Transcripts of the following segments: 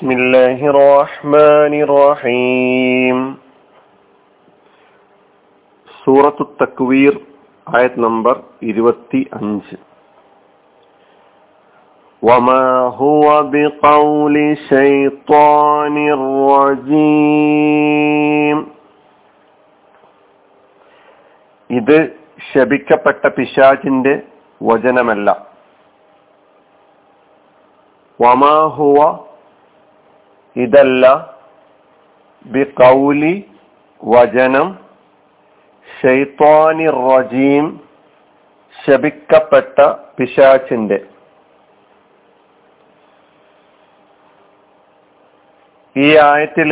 بسم الله الرحمن الرحيم സൂറത്തു തക്വീർ ആയത് നമ്പർ ഇരുപത്തി അഞ്ച് وما هو بقول شيطان رجيم ഇത് ശപിക്കപ്പെട്ട പിശാചിന്റെ വചനമല്ല വമാഹുവ ഇതല്ല ബി കൗലി വചനം ഷെയ്ത്വാനി റജീം ശപിക്കപ്പെട്ട പിശാച്ചിന്റെ. ഈ ആയത്തിൽ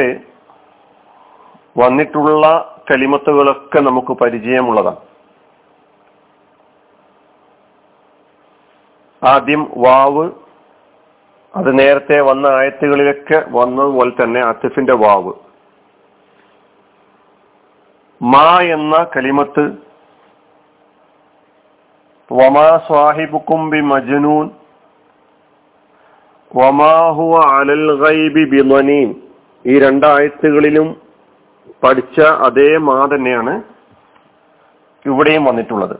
വന്നിട്ടുള്ള കലിമത്തുകളൊക്കെ നമുക്ക് പരിചയമുള്ളതാണ്. ആദ്യം വാവ് അത് നേരത്തെ വന്ന ആയത്തുകളിലൊക്കെ വന്നതുപോലെ തന്നെ അത്തിഫിന്റെ വാവ്. മാ എന്ന കലിമത്ത് വമാ സ്വാഹിബുക്കും ബി മജ്നൂൻ വമാഹുവ അലൽ ഗൈബി ബിമനീൻ ഈ രണ്ടായത്തുകളിലും പഠിച്ച അതേ മാ തന്നെയാണ് ഇവിടെയും വന്നിട്ടുള്ളത്.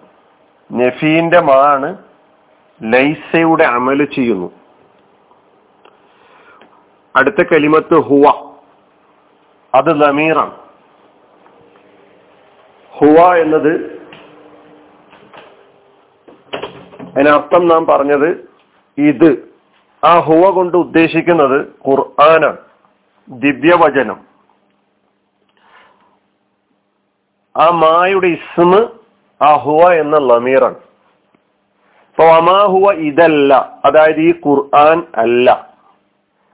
നഫീന്റെ മാ ആണ് ലൈസയുടെ അമൽ ചെയ്യുന്നു. അടുത്ത കലിമത്ത് ഹുവ. അത് ലമീറാണ് ഹുവ എന്നത് അതിനർത്ഥം നാം പറഞ്ഞത് ഇത്. ആ ഹുവ കൊണ്ട് ഉദ്ദേശിക്കുന്നത് ഖുർആനാണ്. ദിവ്യവചനം. ആ മായുടെ ഇസ്മ് ആ ഹുവ എന്ന ലമീറാണ് അപ്പൊ അമാഹുവ ഇതല്ല. അതായത് ഈ ഖുർആൻ അല്ല.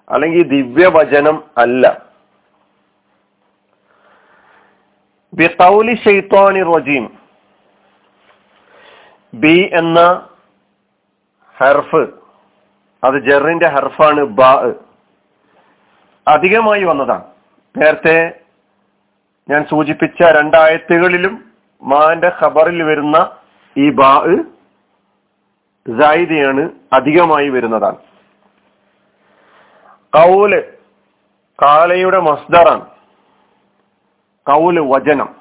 അല്ലെങ്കിൽ ദിവ്യവചനം അല്ല. ബിഖൗലി ഷെയ്ത്തോണി റജീം. ബി എന്ന ഹർഫ് അത് ജെറിന്റെ ഹർഫാണ് ബ. അധികമായി വന്നതാണ് നേരത്തെ ഞാൻ സൂചിപ്പിച്ച രണ്ടായത്തുകളിലും മാന്റെ ഖബറിൽ വരുന്ന ഈ ബാ ജായിദയാണ് അധികമായി വരുന്നതാണ്. കൗൽ കാലയുടെ മസ്ദറാണ്. കൗൽ വചനം.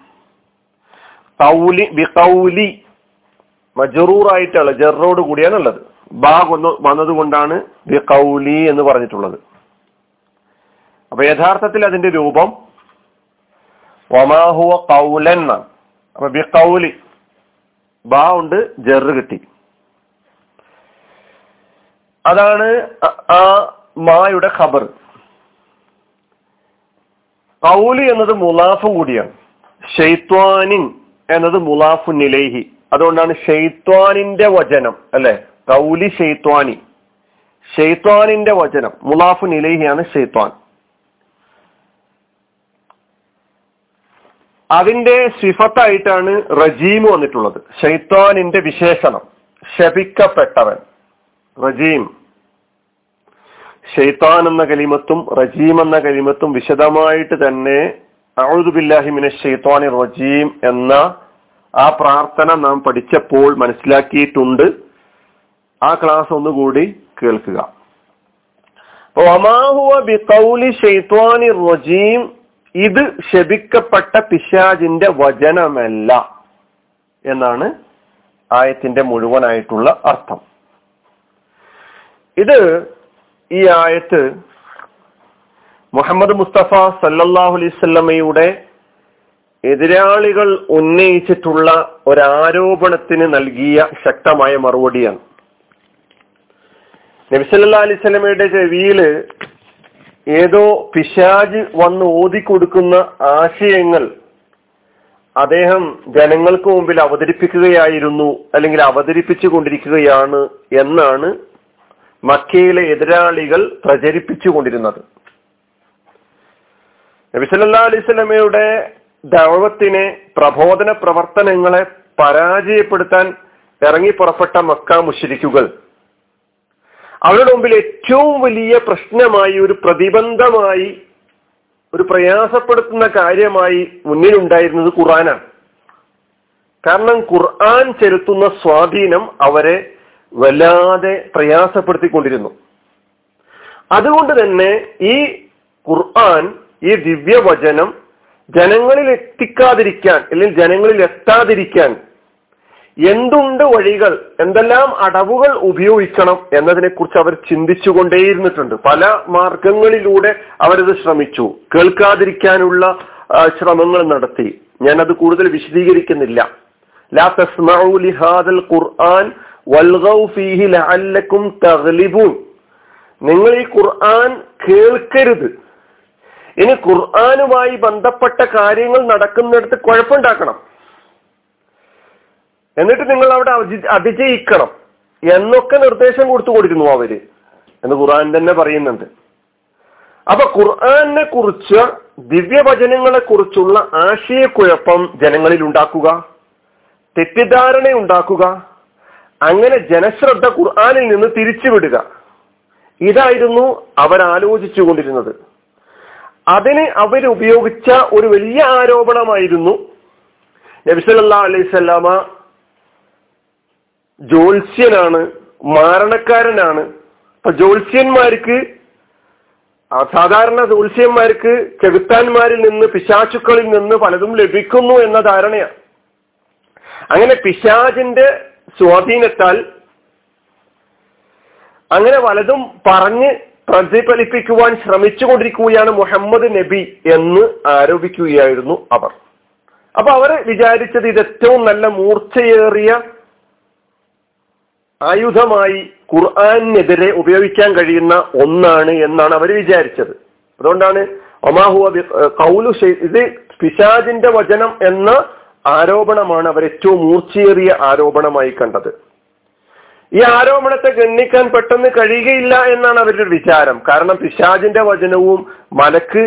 കൗലി ബികൗലി മജറൂറായിട്ടുള്ള ജെറോട് കൂടിയാണ് ഉള്ളത് ബാ കൊന്ന് വന്നതുകൊണ്ടാണ് ബികൗലി എന്ന് പറഞ്ഞിട്ടുള്ളത്. അപ്പൊ യഥാർത്ഥത്തിൽ അതിന്റെ രൂപം ഒമാഹുവ കൗലൻ എന്നാണ്. ബി കൗലി ബാ ഉണ്ട് ജെറ് കിട്ടി. അതാണ് ആ മായുടെ ഖബർ. കൗലി എന്നത് മുലാഫും കൂടിയാണ്. ഷെയ്ത്വാനിൻ എന്നത് മുലാഫു നിലേഹി അതുകൊണ്ടാണ് ഷെയ്ത്വാനിന്റെ വചനം അല്ലെ? കൗലി ഷെയ്ത്വാനി. ഷെയ്ത്വാനിന്റെ വചനം മുലാഫു നിലേഹിയാണ് ഷെയ്ത്വാൻ. അതിന്റെ സിഫത്തായിട്ടാണ് റജീം വന്നിട്ടുള്ളത്. ഷെയ്ത്വാനിന്റെ വിശേഷണം. ശപിക്കപ്പെട്ടവൻ. റജീം. ഷെയ്ത്താൻ എന്ന കലിമത്തും റജീം എന്ന കലിമത്തും വിശദമായിട്ട് തന്നെ അഴുദുബില്ലാഹിമിനെ ഷെയ്ത്താനി റജീം എന്ന ആ പ്രാർത്ഥന നാം പഠിച്ചപ്പോൾ മനസ്സിലാക്കിയിട്ടുണ്ട്. ആ ക്ലാസ് ഒന്നുകൂടി കേൾക്കുക. റജീം. ഇത് ശപിക്കപ്പെട്ട പിശാജിന്റെ വചനമല്ല എന്നാണ് ആയത്തിന്റെ മുഴുവനായിട്ടുള്ള അർത്ഥം. ഇത് ഈ ആയത്ത് മുഹമ്മദ് മുസ്തഫ സല്ലല്ലാഹു അലൈവല്ലമയുടെ എതിരാളികൾ ഉന്നയിച്ചിട്ടുള്ള ഒരാരോപണത്തിന് നൽകിയ ശക്തമായ മറുപടിയാണ്. നബിസല്ലാ അലിസ്ലമയുടെ ചെവിയിൽ ഏതോ പിശാജ് വന്ന് ഓതിക്കൊടുക്കുന്ന ആശയങ്ങൾ അദ്ദേഹം ജനങ്ങൾക്ക് മുമ്പിൽ അവതരിപ്പിക്കുകയായിരുന്നു അല്ലെങ്കിൽ അവതരിപ്പിച്ചു കൊണ്ടിരിക്കുകയാണ് എന്നാണ് മക്കയിലെ എതിരാളികൾ പ്രചരിപ്പിച്ചുകൊണ്ടിരുന്നത് നബിസല്ലാ അലൈസ്മയുടെ ദൗവത്തിനെ പ്രബോധന പ്രവർത്തനങ്ങളെ പരാജയപ്പെടുത്താൻ ഇറങ്ങി പുറപ്പെട്ട മക്ക മുഷരിക്കുകൾ അവരുടെ മുമ്പിൽ ഏറ്റവും വലിയ പ്രശ്നമായി ഒരു പ്രതിബന്ധമായി ഒരു പ്രയാസപ്പെടുത്തുന്ന കാര്യമായി മുന്നിലുണ്ടായിരുന്നത് ഖുർആനാണ്. കാരണം ഖുർആൻ ചെലുത്തുന്ന സ്വാധീനം അവരെ വല്ലാതെ പ്രയാസപ്പെടുത്തിക്കൊണ്ടിരുന്നു. അതുകൊണ്ട് തന്നെ ഈ ഖുർആൻ ഈ ദിവ്യവചനം ജനങ്ങളിൽ എത്തിക്കാതിരിക്കാൻ അല്ലെങ്കിൽ ജനങ്ങളിൽ എത്താതിരിക്കാൻ എന്തുണ്ട് വഴികൾ എന്തെല്ലാം അടവുകൾ ഉപയോഗിക്കണം എന്നതിനെ കുറിച്ച് അവർ ചിന്തിച്ചുകൊണ്ടേയിരുന്നിട്ടുണ്ട്. പല മാർഗങ്ങളിലൂടെ അവരത് ശ്രമിച്ചു. കേൾക്കാതിരിക്കാനുള്ള ശ്രമങ്ങൾ നടത്തി. ഞാനത് കൂടുതൽ വിശദീകരിക്കുന്നില്ല. ലാ തസ്മഉ ഖുർആൻ നിങ്ങൾ ഈ ഖുർആൻ കേൾക്കരുത്. ഇനി ഖുർആനുമായി ബന്ധപ്പെട്ട കാര്യങ്ങൾ നടക്കുന്നിടത്ത് കുഴപ്പമുണ്ടാക്കണം. എന്നിട്ട് നിങ്ങൾ അവിടെ അതിജയിക്കണം. എന്നൊക്കെ നിർദ്ദേശം കൊടുത്തു കൊടുക്കുന്നു അവർ. എന്ന് ഖുർആൻ തന്നെ പറയുന്നുണ്ട്. അപ്പൊ ഖുർആനെ കുറിച്ച് ദിവ്യവചനങ്ങളെ കുറിച്ചുള്ള ആശയക്കുഴപ്പം ജനങ്ങളിൽ ഉണ്ടാക്കുക തെറ്റിദ്ധാരണ ഉണ്ടാക്കുക അങ്ങനെ ജനശ്രദ്ധ ഖുർആാനിൽ നിന്ന് തിരിച്ചുവിടുക. ഇതായിരുന്നു അവർ ആലോചിച്ചു കൊണ്ടിരുന്നത്. അതിന് അവരുപയോഗിച്ച ഒരു വലിയ ആരോപണമായിരുന്നു. നബിസല്ലാ അലൈവല്ലാമ ജോത്സ്യനാണ് മാരണക്കാരനാണ്. അപ്പൊ ജോത്സ്യന്മാർക്ക് സാധാരണ ജോത്സ്യന്മാർക്ക് ചെകുത്താന്മാരിൽ നിന്ന് പിശാചുക്കളിൽ നിന്ന് പലതും ലഭിക്കുന്നു എന്ന ധാരണയാണ്. അങ്ങനെ പിശാചിന്റെ സ്വാധീനത്താൽ അങ്ങനെ വലതും പറഞ്ഞ് പ്രതിഫലിപ്പിക്കുവാൻ ശ്രമിച്ചുകൊണ്ടിരിക്കുകയാണ് മുഹമ്മദ് നബി എന്ന് ആരോപിക്കുകയായിരുന്നു അവർ. അപ്പൊ അവർ വിചാരിച്ചത് ഇത് ഏറ്റവും നല്ല മൂർച്ചയേറിയ ആയുധമായി ഖുർആാനെതിരെ ഉപയോഗിക്കാൻ കഴിയുന്ന ഒന്നാണ് എന്നാണ് അവർ വിചാരിച്ചത്. അതുകൊണ്ടാണ് ഒമാഹുവ കൗലു ഇത് പിശാജിന്റെ വചനം എന്ന ആരോപണമാണ് അവർ ഏറ്റവും മൂർച്ചയേറിയ ആരോപണമായി കണ്ടത്. ഈ ആരോപണത്തെ ഗണ്ണിക്കാൻ പെട്ടെന്ന് കഴിയുകയില്ല എന്നാണ് അവരുടെ വിചാരം. കാരണം പിശാജിന്റെ വചനവും മലക്ക്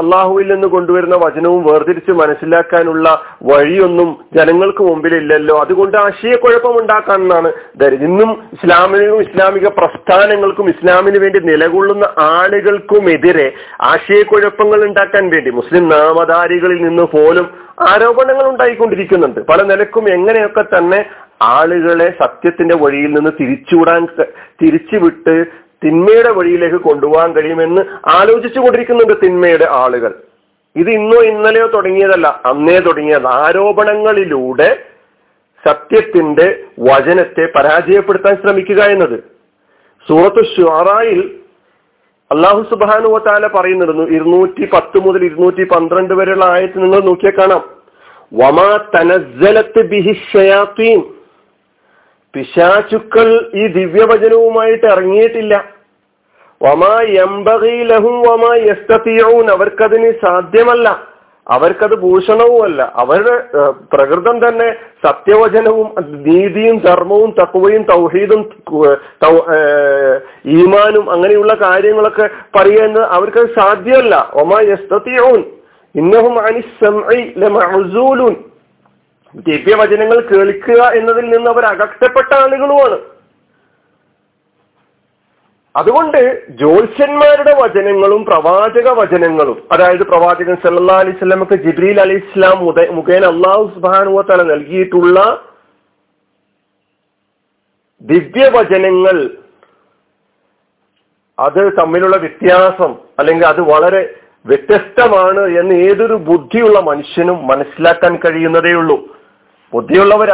അള്ളാഹുവിൽ നിന്ന് കൊണ്ടുവരുന്ന വചനവും വേർതിരിച്ച് മനസ്സിലാക്കാനുള്ള വഴിയൊന്നും ജനങ്ങൾക്ക് മുമ്പിലില്ലല്ലോ. അതുകൊണ്ട് ആശയക്കുഴപ്പം ഉണ്ടാക്കാമെന്നാണ് ധരിച്ചത് ഇന്നും ഇസ്ലാമിനും ഇസ്ലാമിക പ്രസ്ഥാനങ്ങൾക്കും ഇസ്ലാമിന് വേണ്ടി നിലകൊള്ളുന്ന ആളുകൾക്കുമെതിരെ ആശയക്കുഴപ്പങ്ങൾ ഉണ്ടാക്കാൻ വേണ്ടി മുസ്ലിം നാമധാരികളിൽ നിന്ന് പോലും ആരോപണങ്ങൾ ഉണ്ടായിക്കൊണ്ടിരിക്കുന്നുണ്ട്. പല നിലക്കും എങ്ങനെയൊക്കെ തന്നെ ആളുകളെ സത്യത്തിന്റെ വഴിയിൽ നിന്ന് തിരിച്ചുവിടാൻ തിരിച്ചുവിട്ട് തിന്മയുടെ വഴിയിലേക്ക് കൊണ്ടുപോകാൻ കഴിയുമെന്ന് ആലോചിച്ചു കൊണ്ടിരിക്കുന്നുണ്ട് തിന്മയുടെ ആളുകൾ. ഇത് ഇന്നോ ഇന്നലെയോ തുടങ്ങിയതല്ല അന്നേ തുടങ്ങിയത്. ആരോപണങ്ങളിലൂടെ സത്യത്തിന്റെ വചനത്തെ പരാജയപ്പെടുത്താൻ ശ്രമിക്കുക എന്നത്. സൂറത്ത് ഷുറായിൽ അള്ളാഹു സുബാനു താല പറയുന്നിരുന്നു ഇരുന്നൂറ്റി പത്ത് മുതൽ ഇരുന്നൂറ്റി പന്ത്രണ്ട് വരെയുള്ള ആയത്ത് നിങ്ങൾ നോക്കിയാൽ കാണാം. വമാ തനസ്സലത്ത് ബിഹിഷയാത്തീൻ പിശാചുക്കൾ ഈ ദിവ്യവചനവുമായിട്ട് ഇറങ്ങിയിട്ടില്ല. വമാ എംബകയിലഹും വമാ എസ്തീയവും അവർക്കതിന് സാധ്യമല്ല. അവർക്കത് ഭൂഷണവുമല്ല. അവരുടെ പ്രകൃതം തന്നെ സത്യവചനവും നീതിയും ധർമ്മവും തക്കുവയും തൗഹീദും ഈമാനും അങ്ങനെയുള്ള കാര്യങ്ങളൊക്കെ പറയുന്നത് അവർക്ക് സാധ്യമല്ല. ഒമാ യസ്തീയവും ഇന്നഹും അനിസൂലൂൻ ദിവ്യവചനങ്ങൾ കേൾക്കുക എന്നതിൽ നിന്ന് അവർ അകറ്റപ്പെട്ട ആളുകളുമാണ്. അതുകൊണ്ട് ജ്യോത്സ്യന്മാരുടെ വചനങ്ങളും പ്രവാചക വചനങ്ങളും അതായത് പ്രവാചകൻ സല്ലാ അലൈഹി സ്വലമക്ക് ജിബ്രീൽ അലി ഇസ്ലാം മുഖേന അള്ളാഹു സുബാനുവ തല നൽകിയിട്ടുള്ള ദിവ്യവചനങ്ങൾ അത് തമ്മിലുള്ള വ്യത്യാസം അല്ലെങ്കിൽ അത് വളരെ വ്യത്യസ്തമാണ് എന്ന് ഏതൊരു ബുദ്ധിയുള്ള മനുഷ്യനും മനസ്സിലാക്കാൻ കഴിയുന്നതേ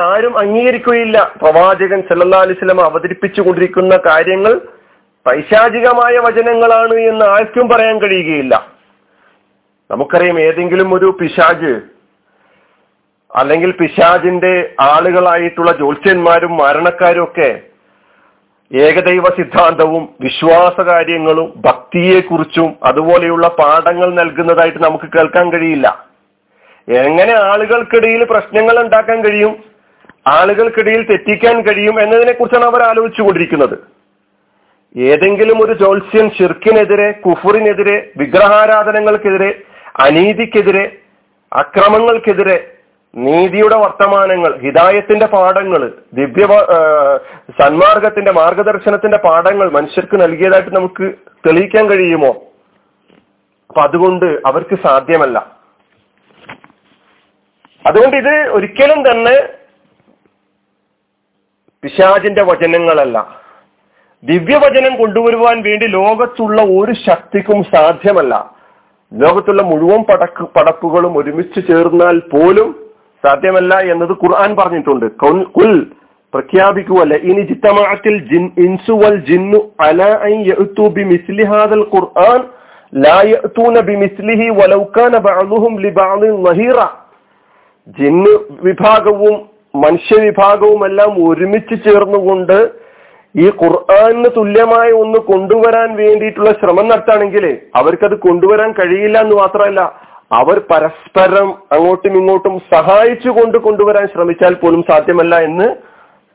ആരും അംഗീകരിക്കുകയില്ല. പ്രവാചകൻ സല്ലാ അലിസ്ലം അവതരിപ്പിച്ചു കൊണ്ടിരിക്കുന്ന കാര്യങ്ങൾ പൈശാചികമായ വചനങ്ങളാണ് എന്ന് ആർക്കും പറയാൻ കഴിയുകയില്ല. നമുക്കറിയാം ഏതെങ്കിലും ഒരു പിശാജ് അല്ലെങ്കിൽ പിശാജിന്റെ ആളുകളായിട്ടുള്ള ജ്യോത്സ്യന്മാരും മരണക്കാരും ഒക്കെ ഏകദൈവ സിദ്ധാന്തവും വിശ്വാസ കാര്യങ്ങളും ഭക്തിയെക്കുറിച്ചും അതുപോലെയുള്ള പാഠങ്ങൾ നൽകുന്നതായിട്ട് നമുക്ക് കേൾക്കാൻ കഴിയില്ല. എങ്ങനെ ആളുകൾക്കിടയിൽ പ്രശ്നങ്ങൾ ഉണ്ടാക്കാൻ കഴിയും? ആളുകൾക്കിടയിൽ തെറ്റിക്കാൻ കഴിയും എന്നതിനെ കുറിച്ചാണ് അവർ ആലോചിച്ചു കൊണ്ടിരിക്കുന്നത് ഏതെങ്കിലും ഒരു ജോത്സ്യൻ ഷിർക്കിനെതിരെ കുഫറിനെതിരെ വിഗ്രഹാരാധനകൾക്കെതിരെ അനീതിക്കെതിരെ അക്രമങ്ങൾക്കെതിരെ നീതിയുടെ വർത്തമാനങ്ങൾ ഹിതായത്തിന്റെ പാഠങ്ങൾ ദിവ്യ സന്മാർഗത്തിന്റെ മാർഗദർശനത്തിന്റെ പാഠങ്ങൾ മനുഷ്യർക്ക് നൽകിയതായിട്ട് നമുക്ക് തെളിയിക്കാൻ കഴിയുമോ? അപ്പൊ അതുകൊണ്ട് അവർക്ക് സാധ്യമല്ല. അതുകൊണ്ട് ഇത് ഒരിക്കലും തന്നെ പിശാജിന്റെ വചനങ്ങളല്ല. ദിവ്യവചനം കൊണ്ടുവരുവാൻ വേണ്ടി ലോകത്തുള്ള ഒരു ശക്തിക്കും സാധ്യമല്ല. ലോകത്തുള്ള മുഴുവൻ പടക്ക് പടപ്പുകളും ഒരുമിച്ച് ചേർന്നാൽ പോലും സാധ്യമല്ല എന്നത് ഖുർആൻ പറഞ്ഞിട്ടുണ്ട്. കുൽ പ്രഖ്യാപിക്കുവല്ല. ഇനി ചിത്തമാറ്റിൽ ജിൻ ഇൻസു വൽ ജിന്നു അല യഅ്തു ബിമിസ്ലി ഹാദൽ ഖുർആൻ ലാ യഅ്തൂന ബിമിസ്ലിഹി വലൗ കാന ബഅദുഹും നഹീറ. ജിന്ന് വിഭാഗവും മനുഷ്യ വിഭാഗവും എല്ലാം ഒരുമിച്ച് ചേർന്നുകൊണ്ട് ഈ ഖുർആാനിന് തുല്യമായ ഒന്ന് കൊണ്ടുവരാൻ വേണ്ടിയിട്ടുള്ള ശ്രമം നടത്താണെങ്കിൽ അവർക്കത് കൊണ്ടുവരാൻ കഴിയില്ല എന്ന് മാത്രമല്ല അവർ പരസ്പരം അങ്ങോട്ടും ഇങ്ങോട്ടും സഹായിച്ചുകൊണ്ട് കൊണ്ടുവരാൻ ശ്രമിച്ചാൽ പോലും സാധ്യമല്ല എന്ന്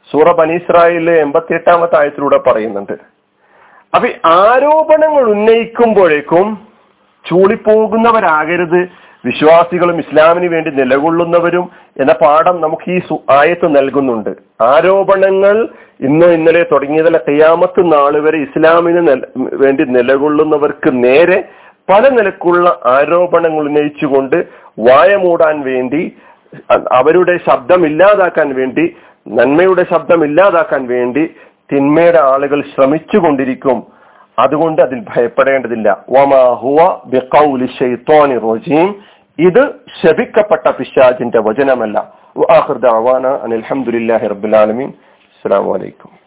സൂറ ബനീസ്രായിലെ എൺപത്തി എട്ടാമത്തെ ആയത്തിലൂടെ പറയുന്നുണ്ട്. അപ്പൊ ആരോപണങ്ങൾ ഉന്നയിക്കുമ്പോഴേക്കും ചൂളിപ്പോകുന്നവരാകരുത്. വിശ്വാസികളും ഇസ്ലാമിന് വേണ്ടി നിലകൊള്ളുന്നവരും എന്ന പാഠം നമുക്ക് ഈ ആയത്ത് നൽകുന്നുണ്ട്. ആരോപണങ്ങൾ ഇന്നോ ഇന്നലെ തുടങ്ങിയതല്ല കയ്യാമത്ത് നാൾ വരെ ഇസ്ലാമിന് വേണ്ടി നിലകൊള്ളുന്നവർക്ക് നേരെ പല നിലക്കുള്ള ആരോപണങ്ങൾ ഉന്നയിച്ചുകൊണ്ട് വായ വേണ്ടി അവരുടെ ശബ്ദം ഇല്ലാതാക്കാൻ വേണ്ടി നന്മയുടെ ശബ്ദം ഇല്ലാതാക്കാൻ വേണ്ടി തിന്മയുടെ ആളുകൾ ശ്രമിച്ചു കൊണ്ടിരിക്കും അതുകൊണ്ട് അതിൽ ഭയപ്പെടേണ്ടതില്ല. വമാഹുവ റജീം. ഇത് ശപിക്കപ്പെട്ട പിശാജിന്റെ വചനമല്ല. അനിൽഹമുല്ലാഹി റബുലാലമീൻ അസ്സാം വലൈക്കും